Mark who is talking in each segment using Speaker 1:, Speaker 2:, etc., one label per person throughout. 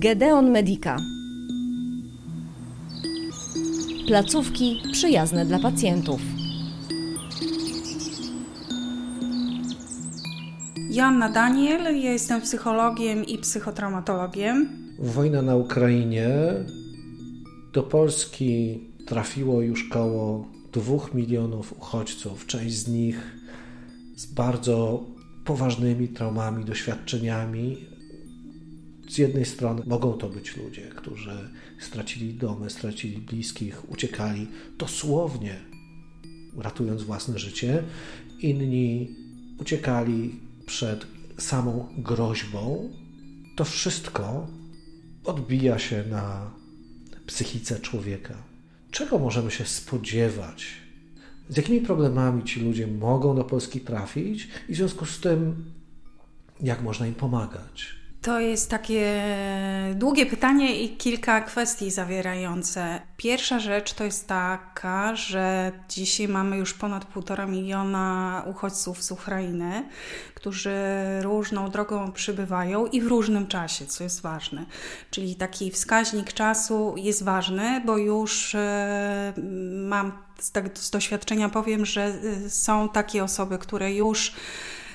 Speaker 1: Gedeon Medica. Placówki przyjazne dla pacjentów.
Speaker 2: Joanna Daniel, ja jestem psychologiem i psychotraumatologiem.
Speaker 3: Wojna na Ukrainie. Do Polski trafiło już koło dwóch milionów uchodźców. Część z nich z bardzo poważnymi traumami, doświadczeniami. Z jednej strony mogą to być ludzie, którzy stracili domy, stracili bliskich, uciekali dosłownie, ratując własne życie. Inni uciekali przed samą groźbą. To wszystko odbija się na psychice człowieka. Czego możemy się spodziewać? Z jakimi problemami ci ludzie mogą do Polski trafić i w związku z tym, jak można im pomagać?
Speaker 2: To jest takie długie pytanie i kilka kwestii zawierające. Pierwsza rzecz to jest taka, że dzisiaj mamy już ponad półtora miliona uchodźców z Ukrainy, którzy różną drogą przybywają i w różnym czasie, co jest ważne. Czyli taki wskaźnik czasu jest ważny, bo już e, mam z, tak, z doświadczenia powiem, że e, są takie osoby, które już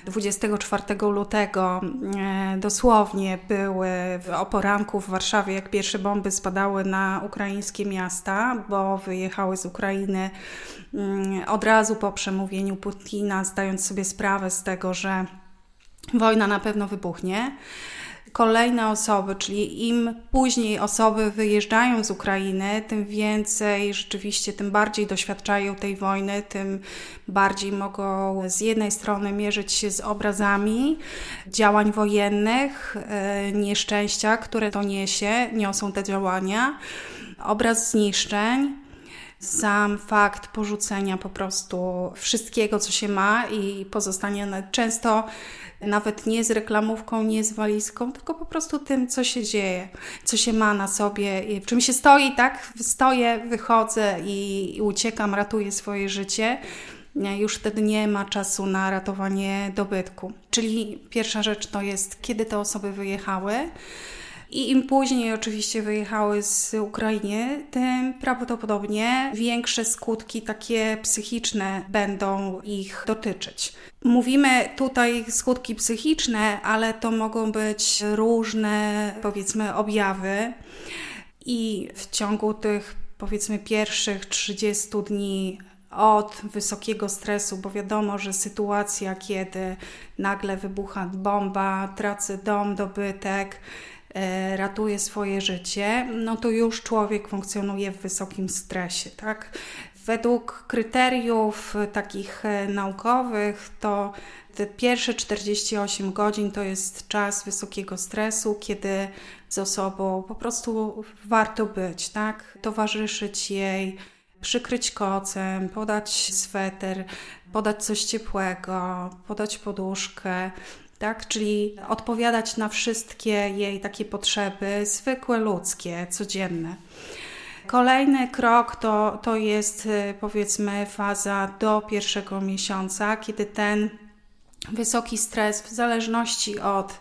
Speaker 2: 24 lutego e, dosłownie były o poranku w Warszawie, jak pierwsze bomby spadały na ukraińskie miasta, bo wyjechały z Ukrainy mm, od razu po przemówieniu Putina, zdając sobie sprawę z tego, że wojna na pewno wybuchnie kolejne osoby, czyli im później osoby wyjeżdżają z Ukrainy, tym więcej rzeczywiście, tym bardziej doświadczają tej wojny, tym bardziej mogą z jednej strony mierzyć się z obrazami działań wojennych, e, nieszczęścia, które to niesie, niosą te działania, obraz zniszczeń, sam fakt porzucenia po prostu wszystkiego, co się ma i pozostania często nawet nie z reklamówką, nie z walizką, tylko po prostu tym, co się dzieje, co się ma na sobie, w czym się stoi, tak? Stoję, wychodzę i, i uciekam, ratuję swoje życie. Już wtedy nie ma czasu na ratowanie dobytku. Czyli pierwsza rzecz to jest, kiedy te osoby wyjechały. I im później oczywiście wyjechały z Ukrainy, tym prawdopodobnie większe skutki takie psychiczne będą ich dotyczyć. Mówimy tutaj skutki psychiczne, ale to mogą być różne, powiedzmy, objawy. I w ciągu tych, powiedzmy, pierwszych 30 dni od wysokiego stresu, bo wiadomo, że sytuacja, kiedy nagle wybucha bomba, tracę dom, dobytek, ratuje swoje życie, no to już człowiek funkcjonuje w wysokim stresie, tak? Według kryteriów takich e, naukowych to te pierwsze 48 godzin to jest czas wysokiego stresu, kiedy z osobą po prostu warto być, tak? Towarzyszyć jej, przykryć kocem, podać sweter, podać coś ciepłego, podać poduszkę, tak? Czyli odpowiadać na wszystkie jej takie potrzeby, zwykłe ludzkie, codzienne. Kolejny krok to, to jest y, powiedzmy faza do pierwszego miesiąca, kiedy ten wysoki stres, w zależności od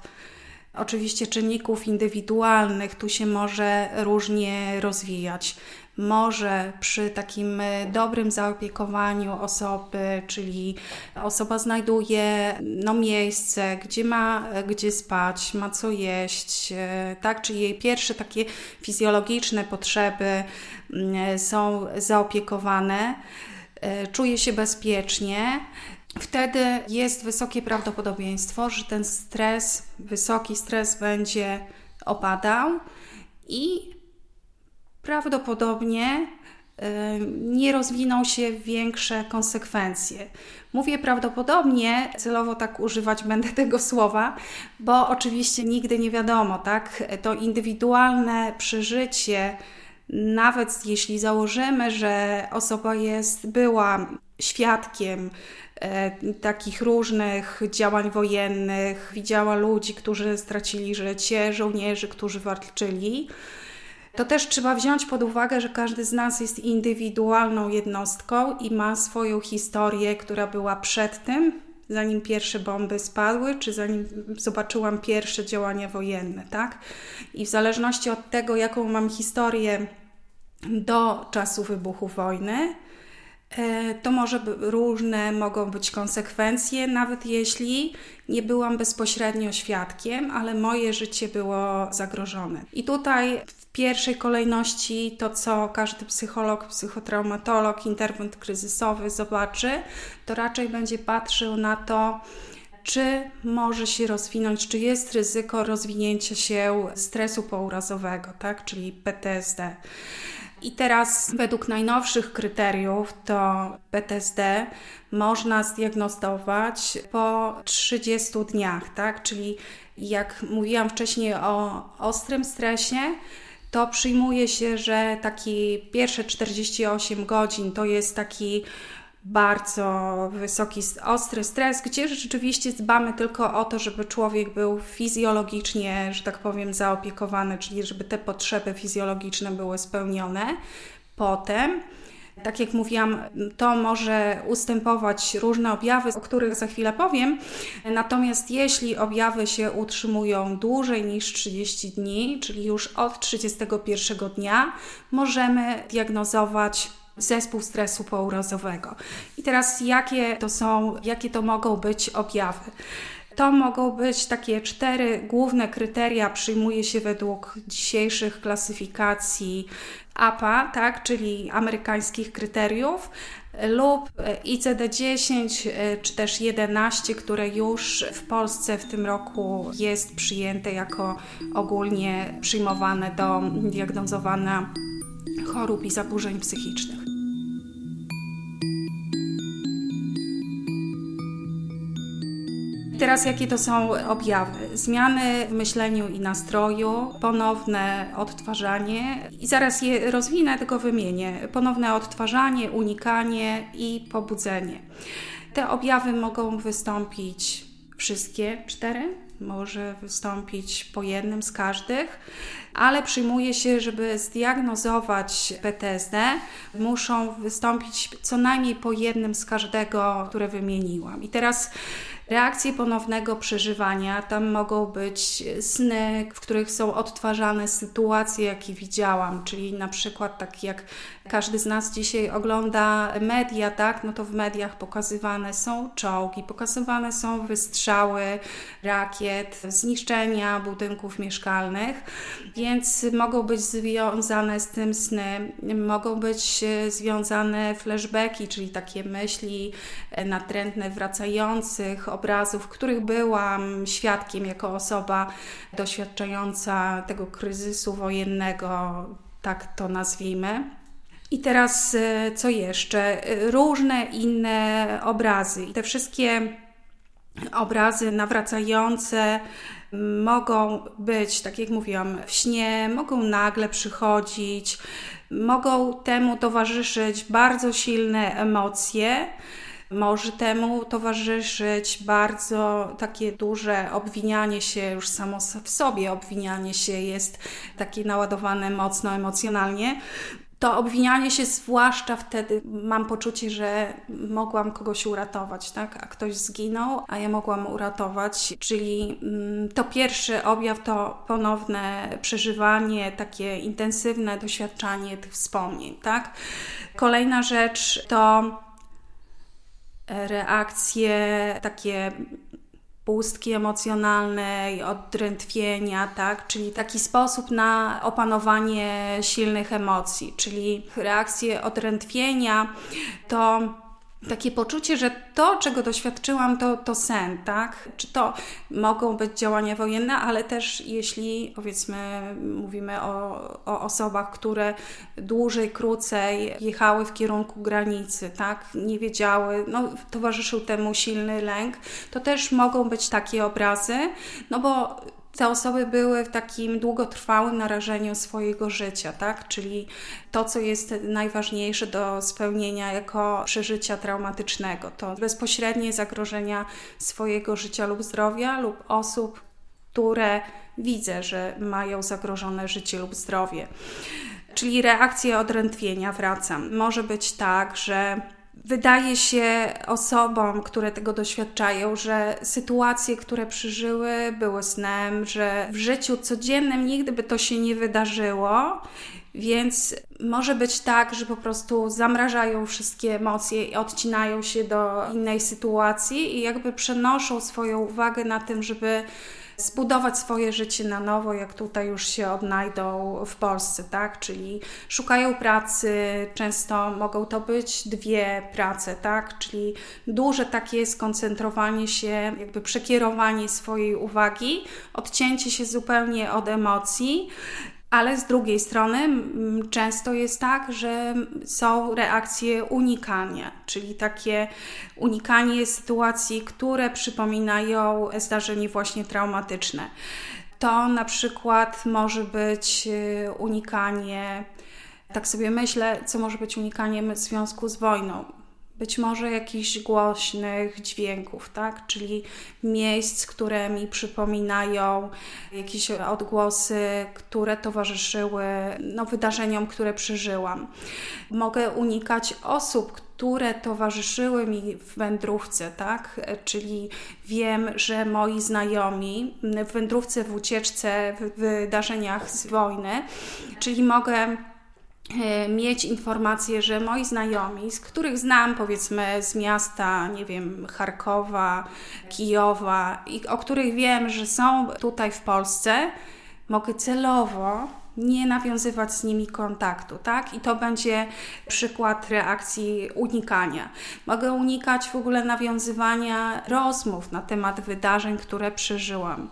Speaker 2: oczywiście czynników indywidualnych, tu się może różnie rozwijać może przy takim e, dobrym zaopiekowaniu osoby, czyli osoba znajduje no, miejsce, gdzie ma e, gdzie spać, ma co jeść, e, tak? Czyli jej pierwsze takie fizjologiczne potrzeby mm, są zaopiekowane, czuje się bezpiecznie. Wtedy jest wysokie prawdopodobieństwo, że ten stres, wysoki stres będzie opadał i prawdopodobnie nie rozwiną się większe konsekwencje. Mówię prawdopodobnie, celowo tak używać będę tego słowa, bo oczywiście nigdy nie wiadomo, tak? To indywidualne przeżycie, nawet jeśli założymy, że osoba jest, była świadkiem e, takich różnych działań wojennych, widziała ludzi, którzy stracili życie, żołnierzy, którzy walczyli, to też trzeba wziąć pod uwagę, że każdy z nas jest indywidualną jednostką i ma swoją historię, która była przed tym zanim pierwsze bomby spadły, czy zanim zobaczyłam pierwsze działania wojenne, tak? I w zależności od tego, jaką mam historię do czasu wybuchu wojny, e, to może różne mogą być konsekwencje, nawet jeśli nie byłam bezpośrednio świadkiem, ale moje życie było zagrożone. I tutaj pierwszej kolejności to, co każdy psycholog, psychotraumatolog, interwent kryzysowy zobaczy, to raczej będzie patrzył na to, czy może się rozwinąć, czy jest ryzyko rozwinięcia się stresu pourazowego, tak, czyli PTSD. I teraz według najnowszych kryteriów to PTSD można zdiagnozować po 30 dniach, tak? Czyli jak mówiłam wcześniej o ostrym stresie, to przyjmuje się, że taki pierwsze 48 godzin to jest taki bardzo wysoki, ostry stres, gdzie rzeczywiście dbamy tylko o to, żeby człowiek był fizjologicznie, że tak powiem, zaopiekowany, czyli żeby te potrzeby fizjologiczne były spełnione. Potem, tak jak mówiłam, to może ustępować różne objawy, o których za chwilę powiem. Natomiast jeśli objawy się utrzymują dłużej niż 30 dni, czyli już od 31 dnia, możemy diagnozować zespół stresu pourazowego. I teraz jakie to są, jakie to mogą być objawy? To mogą być takie cztery główne kryteria, przyjmuje się według dzisiejszych klasyfikacji APA, tak, czyli amerykańskich kryteriów, lub ICD-10 czy też 11, które już w Polsce w tym roku jest przyjęte jako ogólnie przyjmowane do diagnozowania chorób i zaburzeń psychicznych. Teraz jakie to są objawy? Zmiany w myśleniu i nastroju, ponowne odtwarzanie i zaraz je rozwinę, tylko wymienię. Ponowne odtwarzanie, unikanie i pobudzenie. Te objawy mogą wystąpić wszystkie cztery, może wystąpić po jednym z każdych, ale przyjmuje się, żeby zdiagnozować PTSD, muszą wystąpić co najmniej po jednym z każdego, które wymieniłam. I teraz reakcje ponownego przeżywania. Tam mogą być sny, w których są odtwarzane sytuacje, jakie widziałam, czyli na przykład tak jak każdy z nas dzisiaj ogląda media, tak, no to w mediach pokazywane są czołgi, pokazywane są wystrzały rakiet, zniszczenia budynków mieszkalnych, więc mogą być związane z tym sny, mogą być związane flashbacki, czyli takie myśli natrętne wracających obrazów, których byłam świadkiem jako osoba doświadczająca tego kryzysu wojennego, tak to nazwijmy. I teraz e, co jeszcze? Różne inne obrazy. Te wszystkie obrazy nawracające mogą być, tak jak mówiłam, w śnie, mogą nagle przychodzić, mogą temu towarzyszyć bardzo silne emocje. Może temu towarzyszyć bardzo takie duże obwinianie się, już samo w sobie obwinianie się jest takie naładowane mocno emocjonalnie. To obwinianie się, zwłaszcza wtedy, mam poczucie, że mogłam kogoś uratować, tak? A ktoś zginął, a ja mogłam uratować. Czyli mm, to pierwszy objaw to ponowne przeżywanie, takie intensywne doświadczanie tych wspomnień, tak? Kolejna rzecz to reakcje takie pustki emocjonalnej, odrętwienia, tak? czyli taki sposób na opanowanie silnych emocji, czyli reakcje odrętwienia to takie poczucie, że to, czego doświadczyłam, to, to sen, tak? Czy to mogą być działania wojenne, ale też jeśli powiedzmy mówimy o, o osobach, które dłużej, krócej jechały w kierunku granicy, tak? Nie wiedziały, no towarzyszył temu silny lęk, to też mogą być takie obrazy, no bo te osoby były w takim długotrwałym narażeniu swojego życia, tak? Czyli to, co jest najważniejsze do spełnienia jako przeżycia traumatycznego, to bezpośrednie zagrożenia swojego życia lub zdrowia lub osób, które widzę, że mają zagrożone życie lub zdrowie. Czyli reakcja odrętwienia, wracam. Może być tak, że Wydaje się osobom, które tego doświadczają, że sytuacje, które przeżyły, były snem, że w życiu codziennym nigdy by to się nie wydarzyło. Więc może być tak, że po prostu zamrażają wszystkie emocje i odcinają się do innej sytuacji i jakby przenoszą swoją uwagę na tym, żeby zbudować swoje życie na nowo, jak tutaj już się odnajdą w Polsce, tak? Czyli szukają pracy, często mogą to być dwie prace, tak? Czyli duże takie skoncentrowanie się, jakby przekierowanie swojej uwagi, odcięcie się zupełnie od emocji ale z drugiej strony często jest tak, że są reakcje unikania, czyli takie unikanie sytuacji, które przypominają zdarzenie właśnie traumatyczne. To na przykład może być y, unikanie, tak sobie myślę, co może być unikaniem w związku z wojną być może jakichś głośnych dźwięków, tak? Czyli miejsc, które mi przypominają jakieś odgłosy, które towarzyszyły no, wydarzeniom, które przeżyłam. Mogę unikać osób, które towarzyszyły mi w wędrówce, tak? Czyli wiem, że moi znajomi w wędrówce, w ucieczce, w wydarzeniach z wojny, czyli mogę mieć informację, że moi znajomi, z których znam powiedzmy z miasta, nie wiem, Charkowa, Kijowa i o których wiem, że są tutaj w Polsce, mogę celowo nie nawiązywać z nimi kontaktu, tak? I to będzie przykład reakcji unikania. Mogę unikać w ogóle nawiązywania rozmów na temat wydarzeń, które przeżyłam.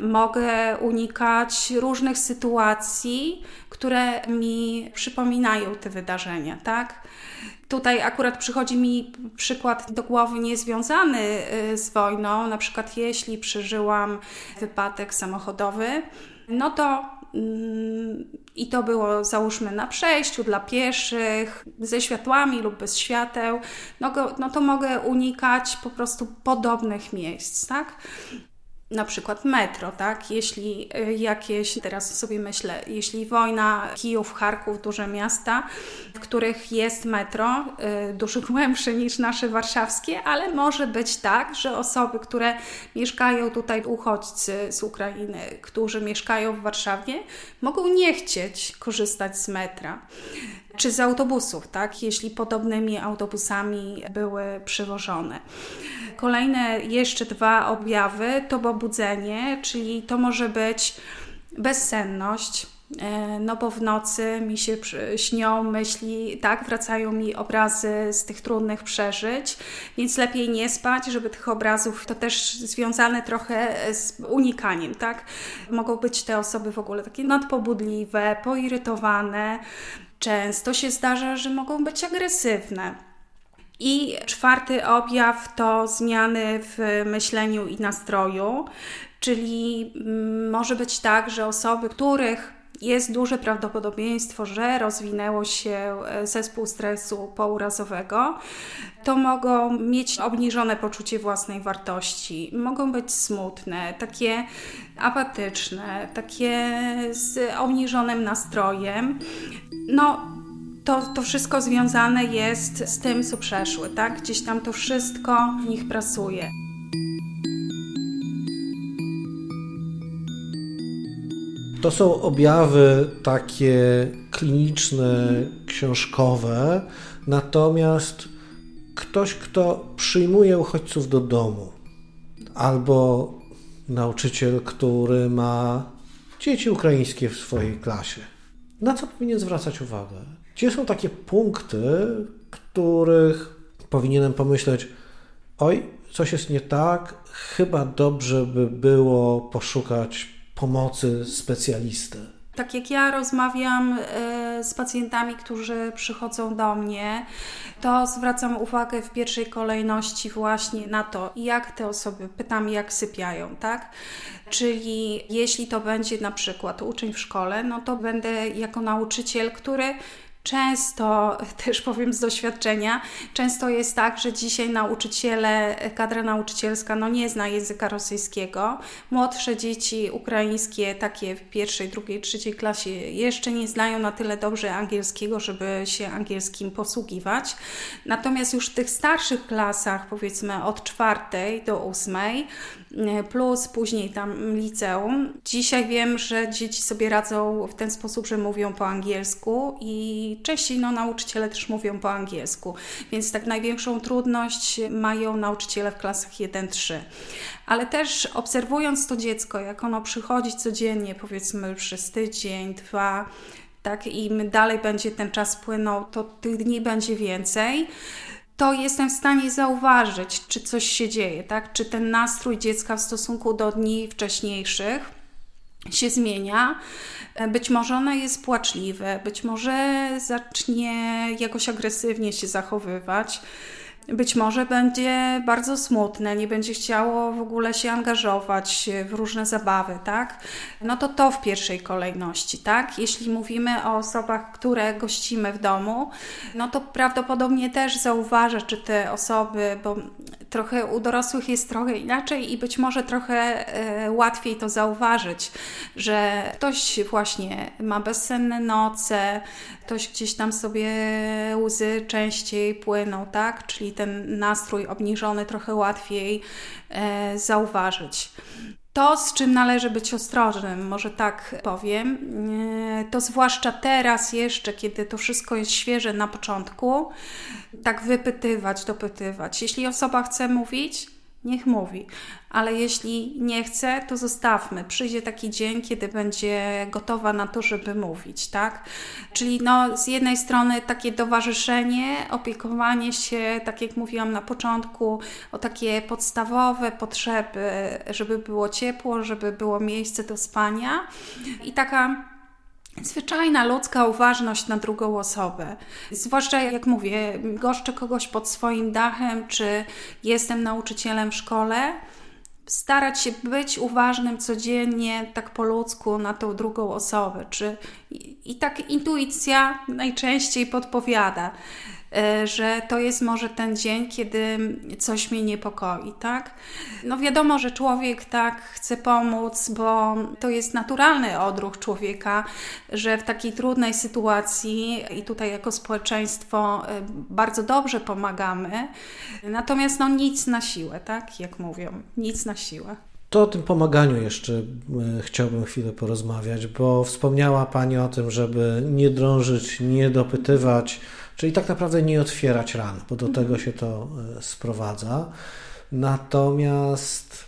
Speaker 2: Mogę unikać różnych sytuacji, które mi przypominają te wydarzenia, tak? Tutaj akurat przychodzi mi przykład do głowy niezwiązany y, z wojną, na przykład jeśli przeżyłam wypadek samochodowy, no to i to było załóżmy na przejściu dla pieszych, ze światłami lub bez świateł, no, go, no to mogę unikać po prostu podobnych miejsc, tak? Na przykład metro, tak? Jeśli y, jakieś, teraz sobie myślę, jeśli wojna, Kijów, Charków, duże miasta, w których jest metro, y, dużo głębsze niż nasze warszawskie, ale może być tak, że osoby, które mieszkają tutaj, uchodźcy z Ukrainy, którzy mieszkają w Warszawie, mogą nie chcieć korzystać z metra czy z autobusów, tak? Jeśli podobnymi autobusami były przywożone. Kolejne jeszcze dwa objawy to pobudzenie, czyli to może być bezsenność, e, no bo w nocy mi się śnią myśli, tak, wracają mi obrazy z tych trudnych przeżyć, więc lepiej nie spać, żeby tych obrazów, to też związane trochę z unikaniem, tak. Mogą być te osoby w ogóle takie nadpobudliwe, poirytowane. Często się zdarza, że mogą być agresywne. I czwarty objaw to zmiany w myśleniu i nastroju, czyli mm, może być tak, że osoby, których jest duże prawdopodobieństwo, że rozwinęło się e, zespół stresu pourazowego, to mogą mieć obniżone poczucie własnej wartości, mogą być smutne, takie apatyczne, takie z obniżonym nastrojem. No, to, to wszystko związane jest z tym, co przeszły, tak? Gdzieś tam to wszystko w nich pracuje.
Speaker 3: To są objawy takie kliniczne, książkowe, natomiast ktoś, kto przyjmuje uchodźców do domu, albo nauczyciel, który ma dzieci ukraińskie w swojej klasie, na co powinien zwracać uwagę? Gdzie są takie punkty, których powinienem pomyśleć, oj, coś jest nie tak, chyba dobrze by było poszukać pomocy specjalisty?
Speaker 2: Tak jak ja rozmawiam e, z pacjentami, którzy przychodzą do mnie, to zwracam uwagę w pierwszej kolejności właśnie na to, jak te osoby, pytam jak sypiają, tak? Czyli jeśli to będzie na przykład uczeń w szkole, no to będę jako nauczyciel, który Często, też powiem z doświadczenia, często jest tak, że dzisiaj nauczyciele, kadra nauczycielska no nie zna języka rosyjskiego. Młodsze dzieci ukraińskie, takie w pierwszej, drugiej, trzeciej klasie, jeszcze nie znają na tyle dobrze angielskiego, żeby się angielskim posługiwać. Natomiast już w tych starszych klasach, powiedzmy od czwartej do ósmej, plus później tam liceum, dzisiaj wiem, że dzieci sobie radzą w ten sposób, że mówią po angielsku i częściej no, nauczyciele też mówią po angielsku, więc tak największą trudność mają nauczyciele w klasach 1-3. Ale też obserwując to dziecko, jak ono przychodzi codziennie, powiedzmy przez tydzień, dwa, tak, i dalej będzie ten czas płynął, to tych dni będzie więcej to jestem w stanie zauważyć, czy coś się dzieje, tak? Czy ten nastrój dziecka w stosunku do dni wcześniejszych się zmienia. Być może ono jest płaczliwe, być może zacznie jakoś agresywnie się zachowywać być może będzie bardzo smutne, nie będzie chciało w ogóle się angażować w różne zabawy, tak? No to to w pierwszej kolejności, tak? Jeśli mówimy o osobach, które gościmy w domu, no to prawdopodobnie też zauważę, czy te osoby, bo trochę u dorosłych jest trochę inaczej i być może trochę e, łatwiej to zauważyć, że ktoś właśnie ma bezsenne noce, ktoś gdzieś tam sobie łzy częściej płyną, tak? Czyli ten nastrój obniżony trochę łatwiej e, zauważyć. To, z czym należy być ostrożnym, może tak powiem, e, to zwłaszcza teraz jeszcze, kiedy to wszystko jest świeże na początku, tak wypytywać, dopytywać. Jeśli osoba chce mówić, niech mówi. Ale jeśli nie chce, to zostawmy. Przyjdzie taki dzień, kiedy będzie gotowa na to, żeby mówić, tak? Czyli no, z jednej strony takie towarzyszenie, opiekowanie się, tak jak mówiłam na początku, o takie podstawowe potrzeby, żeby było ciepło, żeby było miejsce do spania i taka zwyczajna ludzka uważność na drugą osobę. Zwłaszcza jak mówię, goszczę kogoś pod swoim dachem, czy jestem nauczycielem w szkole, starać się być uważnym codziennie, tak po ludzku, na tą drugą osobę. Czy, i, tak intuicja najczęściej podpowiada. E, że to jest może ten dzień, kiedy coś mnie niepokoi, tak? No wiadomo, że człowiek tak chce pomóc, bo to jest naturalny odruch człowieka, że w takiej trudnej sytuacji i tutaj jako społeczeństwo e, bardzo dobrze pomagamy. Natomiast no nic na siłę, tak? Jak mówią, nic na siłę.
Speaker 3: To o tym pomaganiu jeszcze e, chciałbym chwilę porozmawiać, bo wspomniała Pani o tym, żeby nie drążyć, nie dopytywać, Czyli tak naprawdę nie otwierać ran, bo do mhm. tego się to e, sprowadza. Natomiast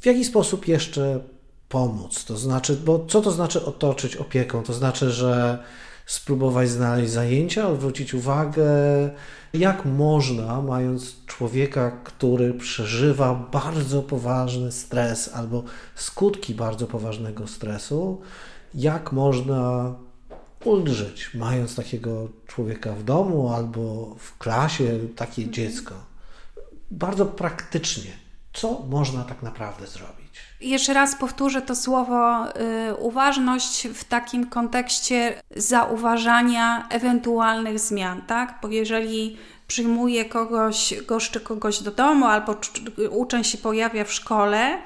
Speaker 3: w jaki sposób jeszcze pomóc? To znaczy, bo co to znaczy otoczyć opieką? To znaczy, że spróbować znaleźć zajęcia, odwrócić uwagę. Jak można, mając człowieka, który przeżywa bardzo poważny stres albo skutki bardzo poważnego stresu, jak można ulżyć, mając takiego człowieka w domu albo w klasie, takie mhm. dziecko. Bardzo praktycznie. Co można tak naprawdę zrobić?
Speaker 2: Jeszcze raz powtórzę to słowo y, uważność w takim kontekście zauważania ewentualnych zmian, tak? Bo jeżeli przyjmuje kogoś, goszczy kogoś do domu albo uczeń się pojawia w szkole,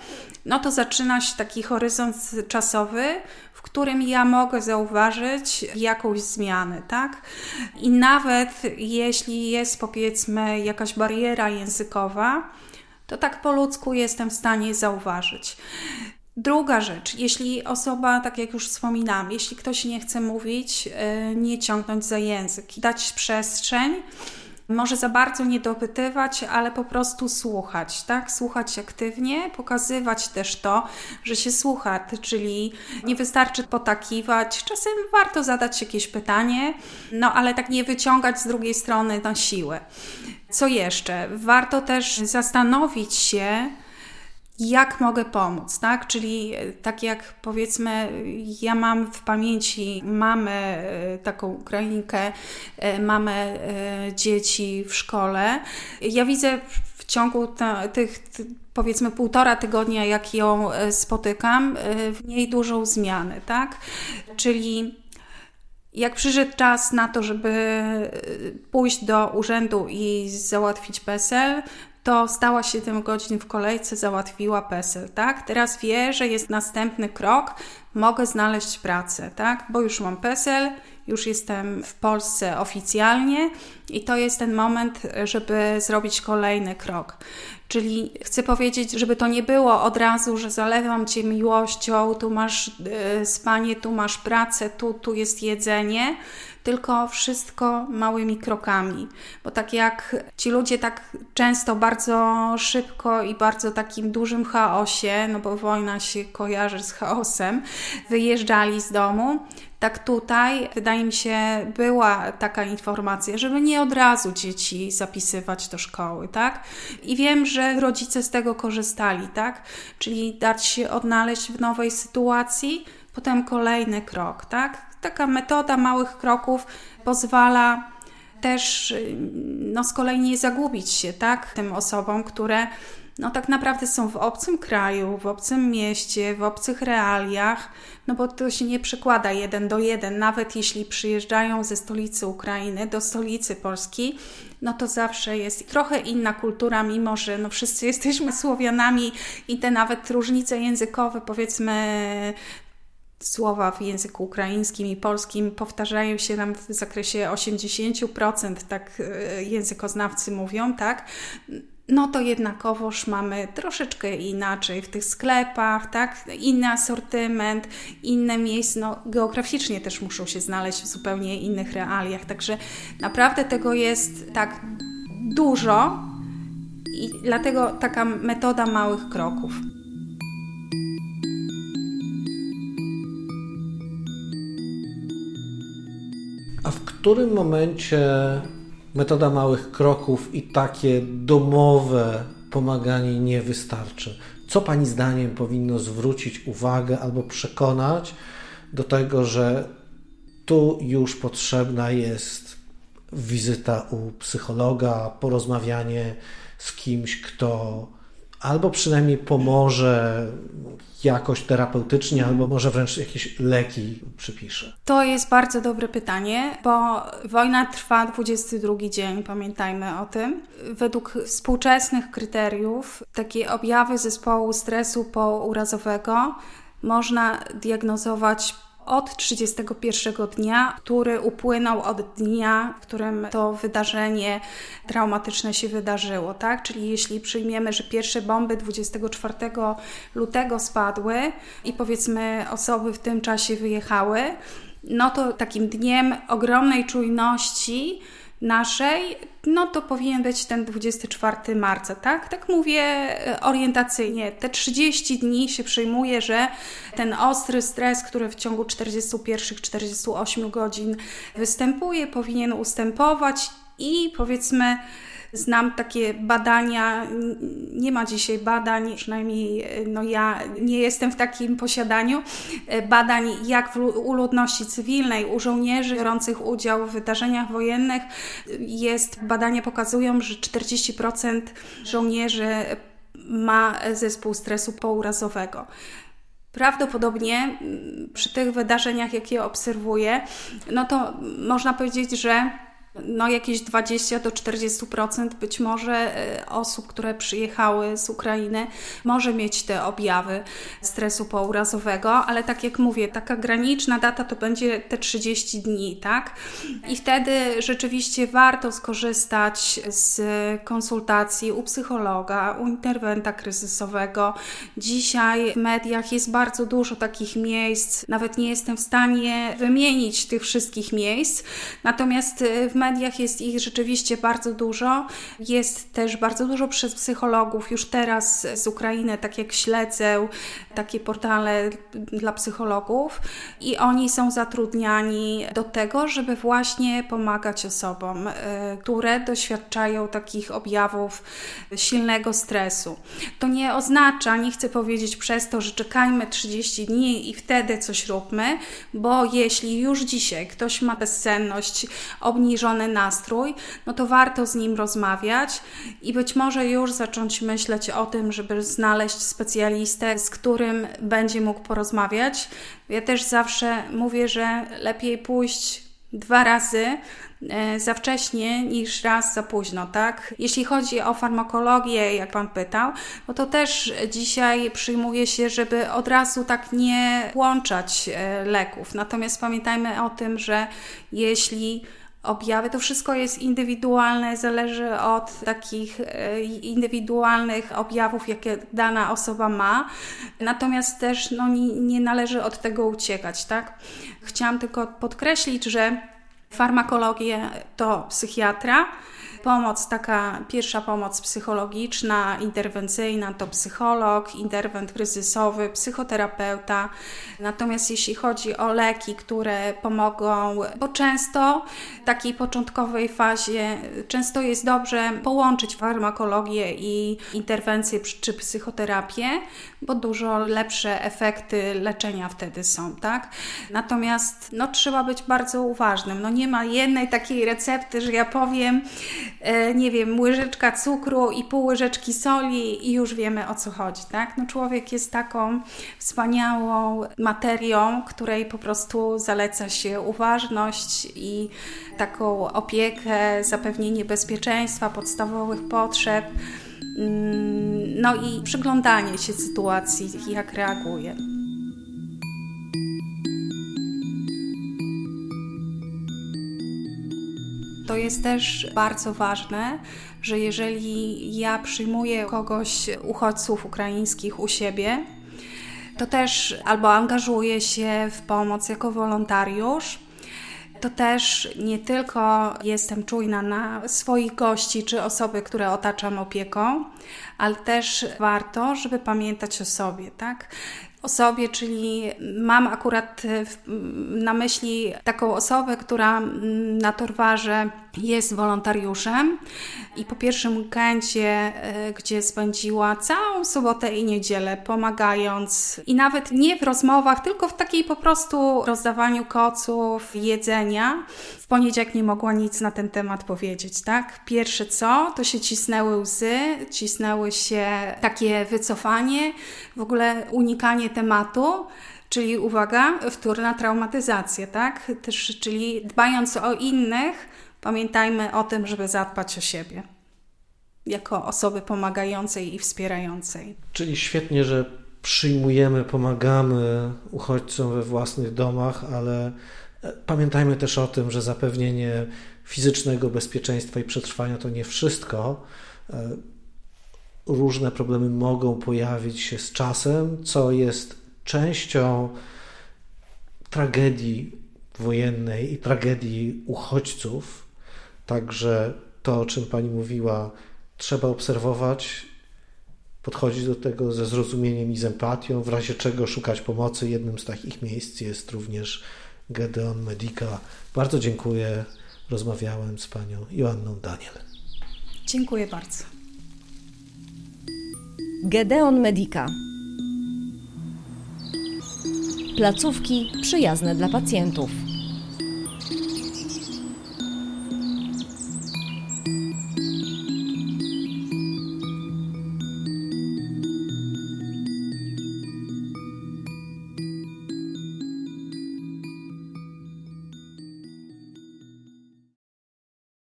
Speaker 2: no to zaczyna się taki horyzont czasowy, w którym ja mogę zauważyć jakąś zmianę, tak? I nawet jeśli jest powiedzmy jakaś bariera językowa, to tak po ludzku jestem w stanie zauważyć. Druga rzecz, jeśli osoba, tak jak już wspominałam, jeśli ktoś nie chce mówić, y, nie ciągnąć za język, dać przestrzeń, może za bardzo nie dopytywać, ale po prostu słuchać, tak? Słuchać aktywnie, pokazywać też to, że się słucha, czyli nie wystarczy potakiwać. Czasem warto zadać jakieś pytanie, no ale tak nie wyciągać z drugiej strony na siłę. Co jeszcze? Warto też zastanowić się, jak mogę pomóc, tak? Czyli e, tak jak powiedzmy, ja mam w pamięci mamy e, taką Ukrainkę, e, mamy dzieci w szkole. Ja widzę w ciągu tych powiedzmy półtora tygodnia, jak ją spotykam, w niej dużą zmianę, tak? Czyli Jak przyszedł czas na to, żeby pójść do urzędu i załatwić PESEL, to stała 7 godzin w kolejce, załatwiła PESEL, tak? Teraz wie, że jest następny krok, mogę znaleźć pracę, tak? Bo już mam PESEL, już jestem w Polsce oficjalnie i to jest ten moment, żeby zrobić kolejny krok. Czyli chcę powiedzieć, żeby to nie było od razu, że zalewam cię miłością, tu masz y, spanie, tu masz pracę, tu, tu jest jedzenie, tylko wszystko małymi krokami. Bo tak jak ci ludzie tak często bardzo szybko i bardzo takim dużym chaosie, no bo wojna się kojarzy z chaosem, wyjeżdżali z domu, tak tutaj, wydaje mi się, była taka informacja, żeby nie od razu dzieci zapisywać do szkoły, tak? I wiem, że rodzice z tego korzystali, tak? Czyli dać się odnaleźć w nowej sytuacji, potem kolejny krok, tak? Taka metoda małych kroków pozwala też, no z kolei nie zagubić się, tak? Tym osobom, które no tak naprawdę są w obcym kraju, w obcym mieście, w obcych realiach, no bo to się nie przekłada jeden do jeden. Nawet jeśli przyjeżdżają ze stolicy Ukrainy do stolicy Polski, no to zawsze jest trochę inna kultura, mimo że no wszyscy jesteśmy Słowianami i te nawet różnice językowe, powiedzmy słowa w języku ukraińskim i polskim powtarzają się nam w zakresie 80%, tak e, językoznawcy mówią, tak? no to jednakowoż mamy troszeczkę inaczej w tych sklepach, tak? Inny asortyment, inne miejsca, no geograficznie też muszą się znaleźć w zupełnie innych realiach, także naprawdę tego jest tak dużo i dlatego taka metoda małych kroków.
Speaker 3: Którym momencie metoda małych kroków i takie domowe pomaganie nie wystarczy. Co Pani zdaniem powinno zwrócić uwagę albo przekonać do tego, że tu już potrzebna jest wizyta u psychologa, porozmawianie z kimś, kto albo przynajmniej pomoże jakoś terapeutycznie, albo może wręcz jakieś leki przypisze?
Speaker 2: To jest bardzo dobre pytanie, bo wojna trwa 22 dzień, pamiętajmy o tym. Według współczesnych kryteriów takie objawy zespołu stresu pourazowego można diagnozować od 31 dnia, który upłynął od dnia, w którym to wydarzenie traumatyczne się wydarzyło, tak? Czyli jeśli przyjmiemy, że pierwsze bomby 24 lutego spadły i powiedzmy osoby w tym czasie wyjechały, no to takim dniem ogromnej czujności naszej, no to powinien być ten 24 marca, tak? Tak mówię e, orientacyjnie. Te 30 dni się przyjmuje, że ten ostry stres, który w ciągu 41-48 godzin występuje, powinien ustępować i powiedzmy Znam takie badania, nie ma dzisiaj badań, przynajmniej no ja nie jestem w takim posiadaniu, e, badań jak u ludności cywilnej, u żołnierzy biorących udział w wydarzeniach wojennych. Jest, badania pokazują, że 40% żołnierzy ma zespół stresu pourazowego. Prawdopodobnie przy tych wydarzeniach, jakie obserwuję, no to można powiedzieć, że no jakieś 20 do 40% być może e, osób, które przyjechały z Ukrainy, może mieć te objawy stresu pourazowego, ale tak jak mówię, taka graniczna data to będzie te 30 dni, tak? I wtedy rzeczywiście warto skorzystać z konsultacji u psychologa, u interwenta kryzysowego. Dzisiaj w mediach jest bardzo dużo takich miejsc, nawet nie jestem w stanie wymienić tych wszystkich miejsc, natomiast e, w mediach jest ich rzeczywiście bardzo dużo. Jest też bardzo dużo przez psychologów już teraz z Ukrainy, tak jak śledzę takie portale dla psychologów i oni są zatrudniani do tego, żeby właśnie pomagać osobom, e, które doświadczają takich objawów silnego stresu. To nie oznacza, nie chcę powiedzieć przez to, że czekajmy 30 dni i wtedy coś róbmy, bo jeśli już dzisiaj ktoś ma bezsenność, nastrój, no to warto z nim rozmawiać i być może już zacząć myśleć o tym, żeby znaleźć specjalistę, z którym będzie mógł porozmawiać. Ja też zawsze mówię, że lepiej pójść dwa razy e, za wcześnie niż raz za późno, tak? Jeśli chodzi o farmakologię, jak Pan pytał, no to też dzisiaj przyjmuje się, żeby od razu tak nie włączać e, leków. Natomiast pamiętajmy o tym, że jeśli objawy. To wszystko jest indywidualne, zależy od takich e, indywidualnych objawów, jakie dana osoba ma. Natomiast też no, nie, nie należy od tego uciekać, tak? Chciałam tylko podkreślić, że farmakologia to psychiatra, Pomoc taka, pierwsza pomoc psychologiczna, interwencyjna to psycholog, interwent kryzysowy, psychoterapeuta. Natomiast jeśli chodzi o leki, które pomogą, bo często w takiej początkowej fazie często jest dobrze połączyć farmakologię i interwencję czy psychoterapię, bo dużo lepsze efekty leczenia wtedy są, tak? Natomiast no, trzeba być bardzo uważnym. No, nie ma jednej takiej recepty, że ja powiem, nie wiem, łyżeczka cukru i pół łyżeczki soli i już wiemy o co chodzi, tak? No człowiek jest taką wspaniałą materią, której po prostu zaleca się uważność i taką opiekę, zapewnienie bezpieczeństwa, podstawowych potrzeb, mm, no i przyglądanie się sytuacji, jak reaguje. To jest też bardzo ważne, że jeżeli ja przyjmuję kogoś, uchodźców ukraińskich u siebie, to też albo angażuję się w pomoc jako wolontariusz, to też nie tylko jestem czujna na swoich gości czy osoby, które otaczam opieką, ale też warto, żeby pamiętać o sobie, tak? osobie, czyli mam akurat na myśli taką osobę, która na Torwarze jest wolontariuszem i po pierwszym weekendzie, e, gdzie spędziła całą sobotę i niedzielę pomagając i nawet nie w rozmowach, tylko w takiej po prostu rozdawaniu koców, jedzenia. Poniedziałek nie mogła nic na ten temat powiedzieć, tak? Pierwsze co, to się cisnęły łzy, cisnęły się takie wycofanie, w ogóle unikanie tematu, czyli uwaga, wtórna traumatyzacja, tak? Też, czyli dbając o innych, pamiętajmy o tym, żeby zadbać o siebie jako osoby pomagającej i wspierającej.
Speaker 3: Czyli świetnie, że przyjmujemy, pomagamy uchodźcom we własnych domach, ale pamiętajmy też o tym, że zapewnienie fizycznego bezpieczeństwa i przetrwania to nie wszystko. E, różne problemy mogą pojawić się z czasem, co jest częścią tragedii wojennej i tragedii uchodźców. Także to, o czym Pani mówiła, trzeba obserwować, podchodzić do tego ze zrozumieniem i z empatią, w razie czego szukać pomocy. Jednym z takich miejsc jest również Gedeon Medica. Bardzo dziękuję. Rozmawiałem z Panią Joanną Daniel.
Speaker 2: Dziękuję bardzo.
Speaker 1: Gedeon Medica. Placówki przyjazne dla pacjentów.